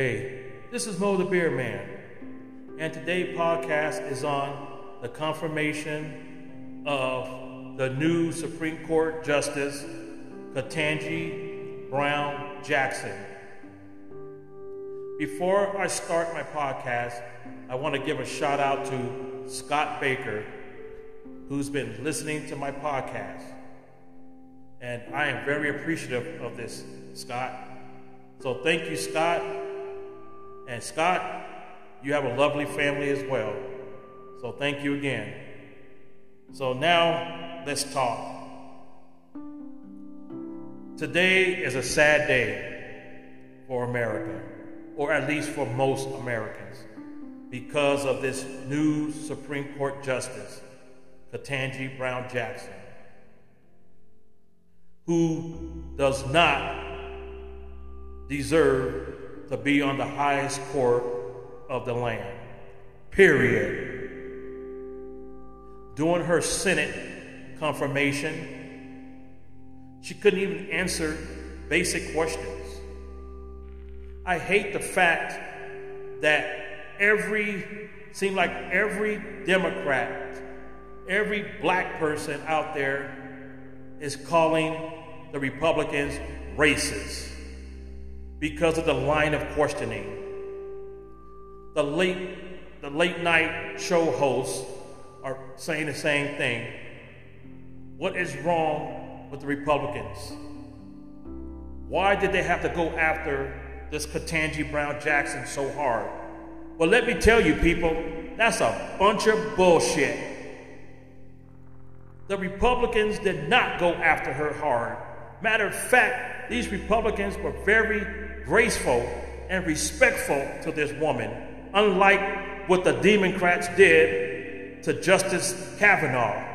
Hey, this is Mo the Beer Man, and today's podcast is on the confirmation of the new Supreme Court Justice Ketanji Brown Jackson. Before I start my podcast, I want to give a shout out to Scott Baker, who's been listening to my podcast. And I am very appreciative of this, Scott. So thank you, Scott. And Scott, you have a lovely family as well. So thank you again. So now let's talk. Today is a sad day for America, or at least for most Americans, because of this new Supreme Court Justice, Ketanji Brown Jackson, who does not deserve to be on the highest court of the land. Period. During her Senate confirmation, she couldn't even answer basic questions. I hate the fact that every, seemed like every Democrat, every black person out there is calling the Republicans racist because of the line of questioning. The late, the late night show hosts are saying the same thing. What is wrong with the Republicans? Why did they have to go after this Ketanji Brown Jackson so hard? Well, let me tell you, people, that's a bunch of bullshit. The Republicans did not go after her hard. Matter of fact, these Republicans were very graceful and respectful to this woman, unlike what the Democrats did to Justice Kavanaugh.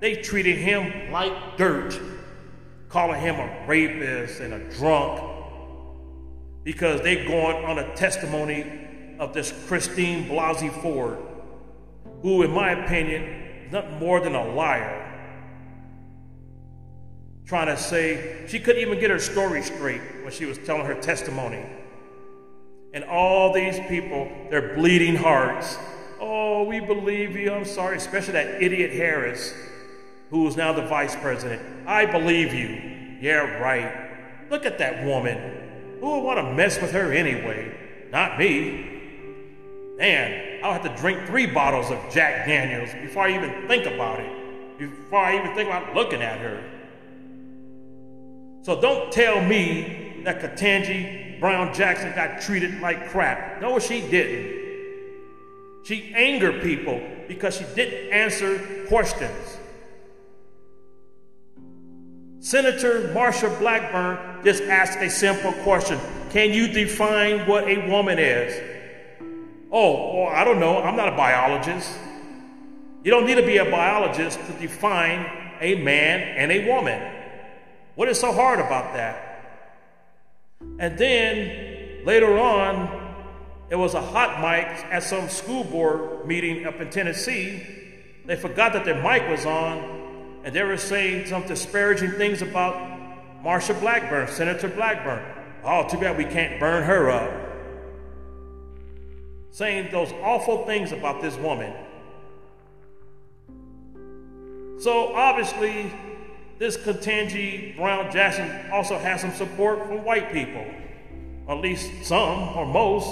They treated him like dirt, calling him a rapist and a drunk because they're going on a testimony of this Christine Blasey Ford, who, in my opinion, is nothing more than a liar trying to say she couldn't even get her story straight when she was telling her testimony. And all these people, their bleeding hearts, oh, we believe you, I'm sorry, especially that idiot Harris, who is now the vice president. I believe you. Yeah, right. Look at that woman. Who would want to mess with her anyway? Not me. Man, I'll have to drink three bottles of Jack Daniels before I even think about it, before I even think about looking at her. So don't tell me that Ketanji Brown Jackson got treated like crap. No, she didn't. She angered people because she didn't answer questions. Senator Marsha Blackburn just asked a simple question Can you define what a woman is? Oh, well, I don't know. I'm not a biologist. You don't need to be a biologist to define a man and a woman. What is so hard about that? And then later on, it was a hot mic at some school board meeting up in Tennessee. They forgot that their mic was on, and they were saying some disparaging things about Marsha Blackburn, Senator Blackburn. Oh, too bad we can't burn her up. Saying those awful things about this woman. So obviously, this Ketanji Brown Jackson also has some support from white people, at least some or most.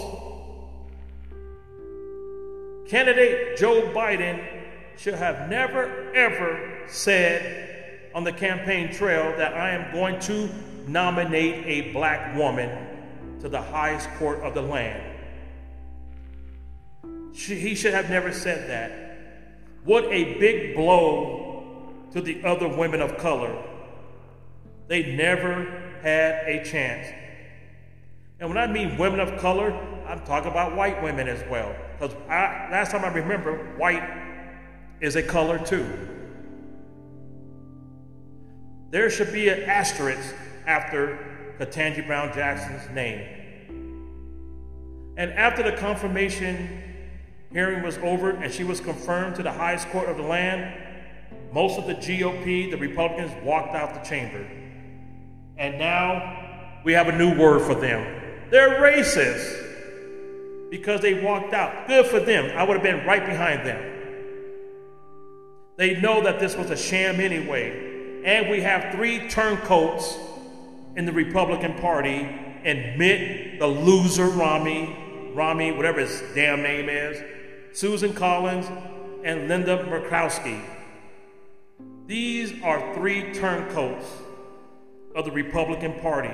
Candidate Joe Biden should have never, ever said on the campaign trail that I am going to nominate a black woman to the highest court of the land. He should have never said that. What a big blow to the other women of color. They never had a chance. And when I mean women of color, I'm talking about white women as well. Because last time I remember, white is a color too. There should be an asterisk after Ketanji Brown Jackson's name. And after the confirmation hearing was over and she was confirmed to the highest court of the land, most of the GOP, the Republicans, walked out the chamber. And now we have a new word for them They're racist because they walked out. Good for them. I would have been right behind them. They know that this was a sham anyway. And we have three turncoats in the Republican Party and Mitt, the loser Romney, Romney, whatever his damn name is, Susan Collins, and Linda Murkowski. These are three turncoats of the Republican Party.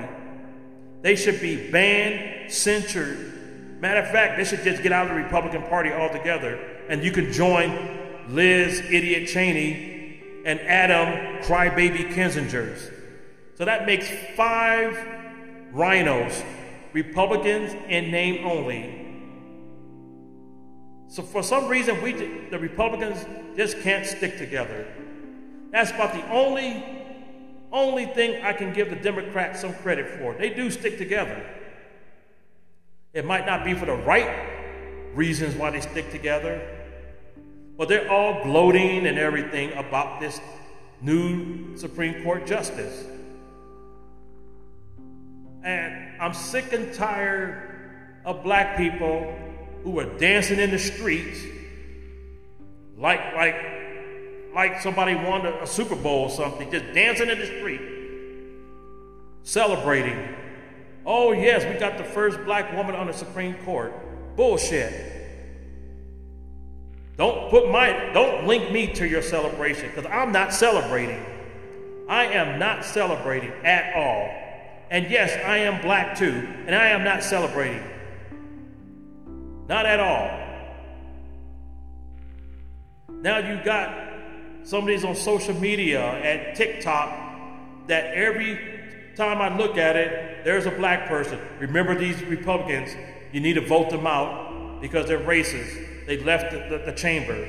They should be banned, censured. Matter of fact, they should just get out of the Republican Party altogether, and you can join Liz Idiot Cheney and Adam Crybaby Kinzingers. So that makes five rhinos, Republicans in name only. So for some reason, we the Republicans just can't stick together. That's about the only only thing I can give the Democrats some credit for. They do stick together. It might not be for the right reasons why they stick together, but they're all gloating and everything about this new Supreme Court justice. And I'm sick and tired of black people who are dancing in the streets like like like somebody won a, a Super Bowl or something, just dancing in the street, celebrating. Oh yes, we got the first black woman on the Supreme Court. Bullshit. Don't put my don't link me to your celebration because I'm not celebrating. I am not celebrating at all. And yes, I am black too, and I am not celebrating. Not at all. Now you got somebody's on social media at TikTok that every time I look at it, there's a black person. Remember these Republicans, you need to vote them out because they're racist. They left the, the, the chamber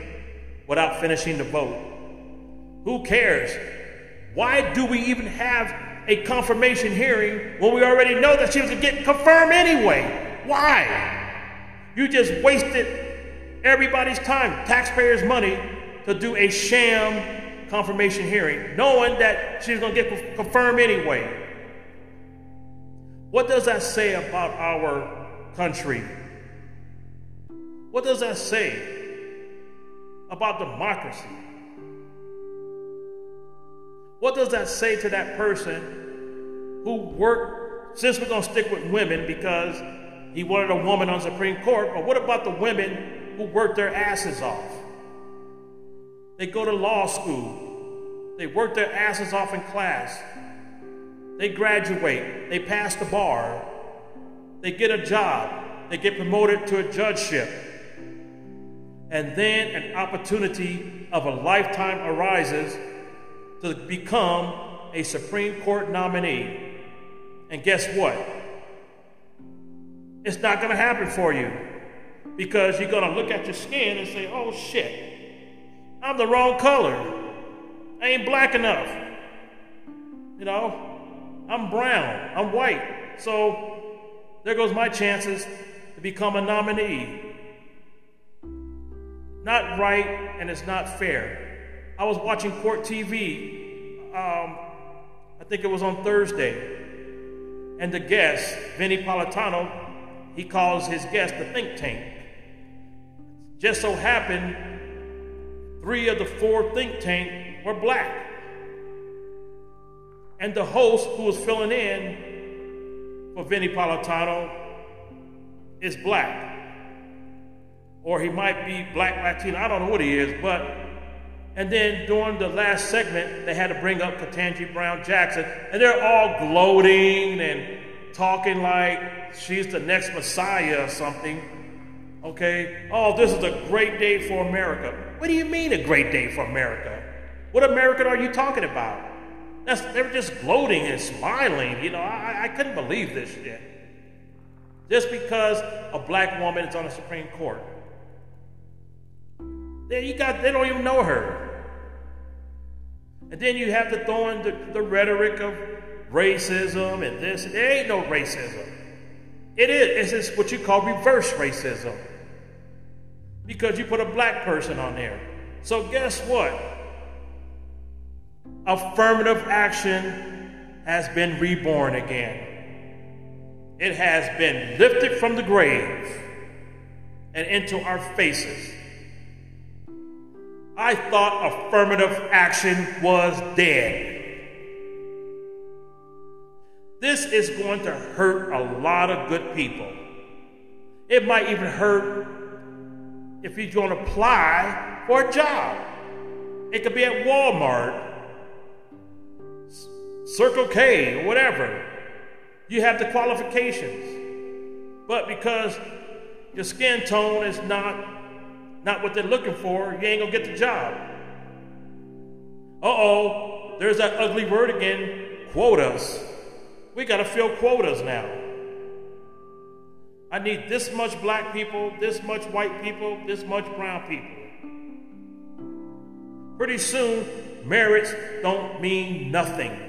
without finishing the vote. Who cares? Why do we even have a confirmation hearing when we already know that she was going to get confirmed anyway? Why? You just wasted everybody's time, taxpayers' money, to do a sham confirmation hearing, knowing that she's going to get confirmed anyway. What does that say about our country? What does that say about democracy? What does that say to that person who worked, since we're going to stick with women because he wanted a woman on Supreme Court, but what about the women who worked their asses off? They go to law school, they work their asses off in class, they graduate, they pass the bar, they get a job, they get promoted to a judgeship. And then an opportunity of a lifetime arises to become a Supreme Court nominee. And guess what? It's not going to happen for you because you're going to look at your skin and say, oh shit, I'm the wrong color. I ain't black enough. You know, I'm brown, I'm white. So there goes my chances to become a nominee not right and it's not fair. I was watching Court TV, um, I think it was on Thursday, and the guest, Vinnie Politanno, he calls his guest the think tank. Just so happened, three of the four think tank were black. And the host who was filling in for Vinnie Politanno is black or he might be black Latino. I don't know what he is, but and then during the last segment, they had to bring up Ketanji Brown Jackson, and they're all gloating and talking like she's the next Messiah or something. Okay? Oh, this is a great day for America. What do you mean a great day for America? What American are you talking about? That's, they're just gloating and smiling. You know, I, I couldn't believe this shit. Just because a black woman is on the Supreme Court. You got they don't even know her. And then you have to throw in the, the rhetoric of racism and this. There ain't no racism. It is. It's what you call reverse racism. Because you put a black person on there. So guess what? Affirmative action has been reborn again. It has been lifted from the grave and into our faces. I thought affirmative action was dead. This is going to hurt a lot of good people. It might even hurt if he's going to apply for a job. It could be at Walmart, Circle K, or whatever. You have the qualifications. But because your skin tone is not, not what they're looking for, you ain't gonna get the job. Uh oh, there's that ugly word again quotas. We gotta fill quotas now. I need this much black people, this much white people, this much brown people. Pretty soon, merits don't mean nothing.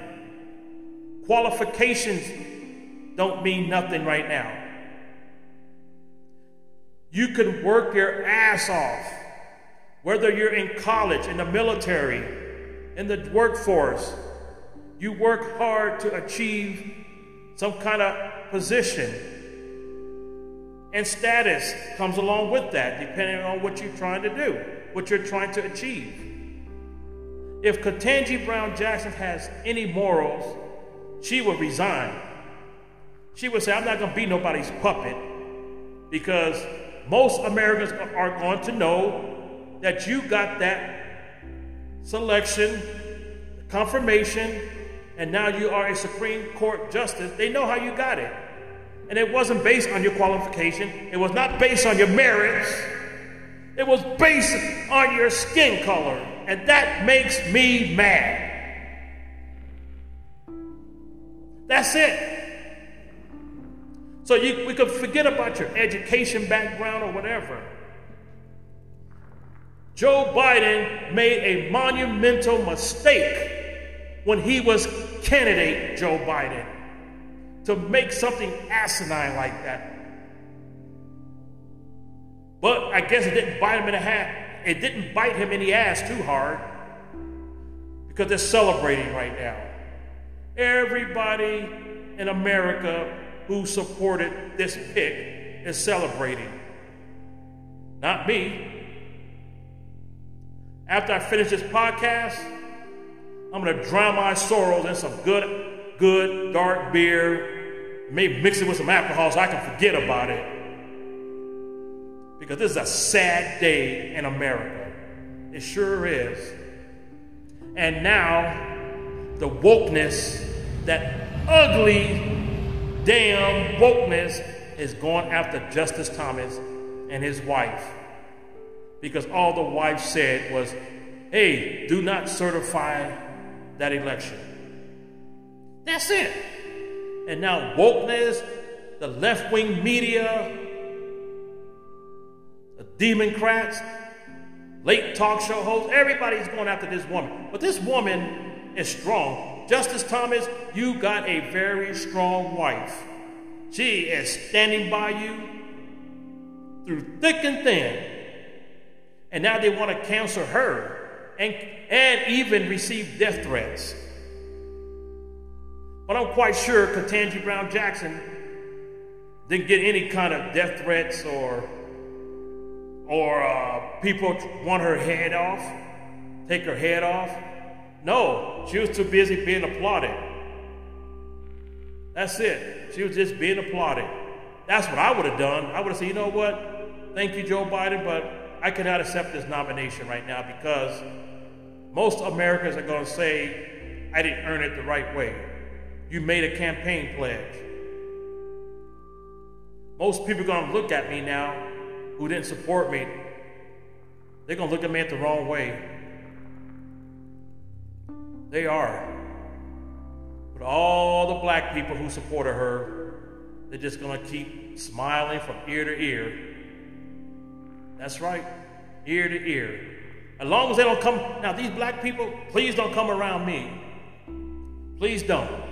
Qualifications don't mean nothing right now. You can work your ass off, whether you're in college, in the military, in the workforce. You work hard to achieve some kind of position. And status comes along with that, depending on what you're trying to do, what you're trying to achieve. If Ketanji Brown Jackson has any morals, she would resign. She would say, I'm not going to be nobody's puppet because most Americans are going to know that you got that selection, confirmation, and now you are a Supreme Court justice. They know how you got it. And it wasn't based on your qualification, it was not based on your merits, it was based on your skin color. And that makes me mad. That's it. So you, we could forget about your education background or whatever. Joe Biden made a monumental mistake when he was candidate Joe Biden to make something asinine like that. But I guess it didn't bite him in the hat. It didn't bite him in the ass too hard because they're celebrating right now. Everybody in America who supported this pick is celebrating. Not me. After I finish this podcast, I'm going to drown my sorrows in some good, good dark beer, maybe mix it with some alcohol so I can forget about it. Because this is a sad day in America. It sure is. And now, the wokeness, that ugly, damn wokeness, is going after Justice Thomas and his wife. Because all the wife said was, hey, do not certify that election. That's it. And now wokeness, the left wing media, the Democrats, late talk show hosts, everybody's going after this woman. But this woman is strong. Justice Thomas, you got a very strong wife. She is standing by you through thick and thin. And now they want to cancel her and, and even receive death threats. But I'm quite sure Ketanji Brown Jackson didn't get any kind of death threats or or uh, people want her head off, take her head off. No, she was too busy being applauded. That's it. She was just being applauded. That's what I would have done. I would have said, you know what? Thank you, Joe Biden, but I cannot accept this nomination right now because most Americans are going to say, I didn't earn it the right way. You made a campaign pledge. Most people are going to look at me now who didn't support me. They're going to look at me at the wrong way. They are. But all the black people who supported her, they're just going to keep smiling from ear to ear. That's right, ear to ear. As long as they don't come, now these black people, please don't come around me. Please don't.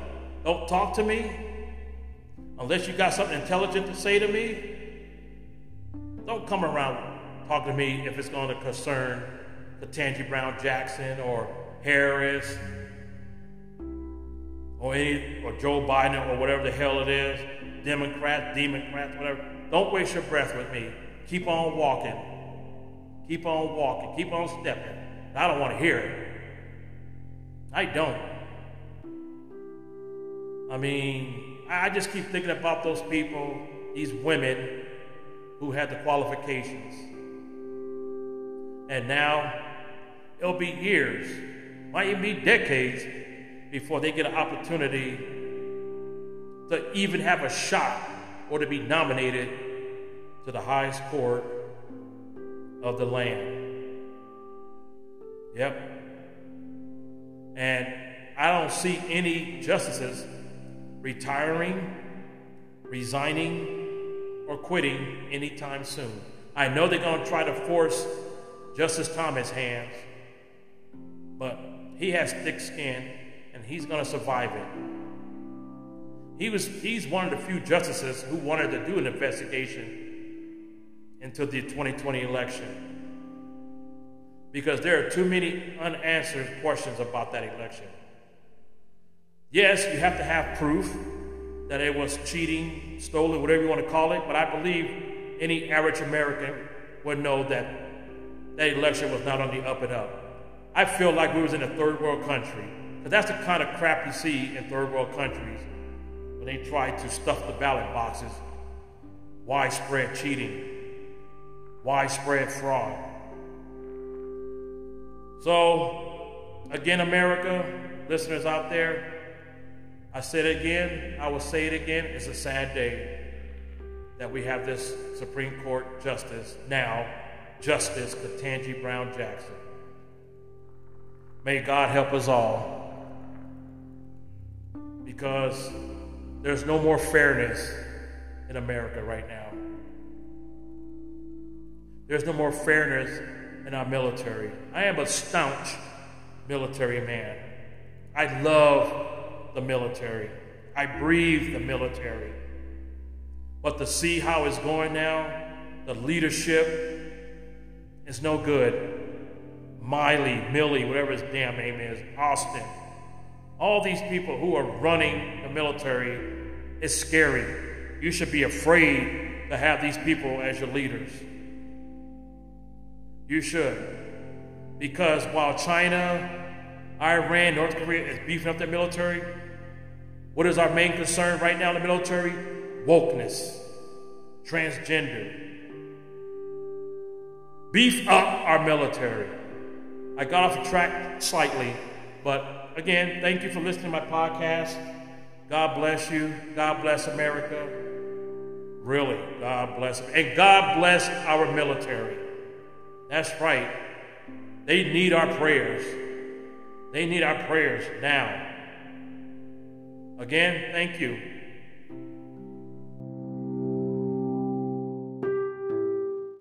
Don't talk to me unless you got something intelligent to say to me. Don't come around talking to me if it's going to concern Ketanji Brown Jackson or Harris. or any or Joe Biden or whatever the hell it is, Democrat, Democrat, whatever. Don't waste your breath with me. Keep on walking. Keep on walking. Keep on stepping. I don't want to hear it. I don't. I mean, I just keep thinking about those people, these women who had the qualifications. And now it'll be years, might even be decades, before they get an opportunity to even have a shot or to be nominated to the highest court of the land. Yep. And I don't see any justices retiring, resigning, or quitting anytime soon. I know they're going to try to force Justice Thomas' hands, but he has thick skin and he's going to survive it. He was, he's one of the few justices who wanted to do an investigation into the 2020 election because there are too many unanswered questions about that election. Yes, you have to have proof that it was cheating, stolen, whatever you want to call it, but I believe any average American would know that that election was not on the up and up. I feel like we was in a third world country, because that's the kind of crap you see in third world countries when they try to stuff the ballot boxes, widespread cheating, widespread fraud. So, again, America, listeners out there, I said it again, I will say it again. It's a sad day that we have this Supreme Court justice now, Justice Ketanji Brown Jackson. May God help us all because there's no more fairness in America right now. There's no more fairness in our military. I am a staunch military man. I love the military. I breathe the military. But to see how it's going now, the leadership is no good. Miley, Millie, whatever his damn name is, Austin. All these people who are running the military is scary. You should be afraid to have these people as your leaders. You should. Because while China, Iran, North Korea is beefing up their military, what is our main concern right now in the military? Wokeness, transgender. Beef up our military. I got off the track slightly, but again, thank you for listening to my podcast. God bless you. God bless America. Really, God bless. And God bless our military. That's right. They need our prayers. They need our prayers now. Again, thank you.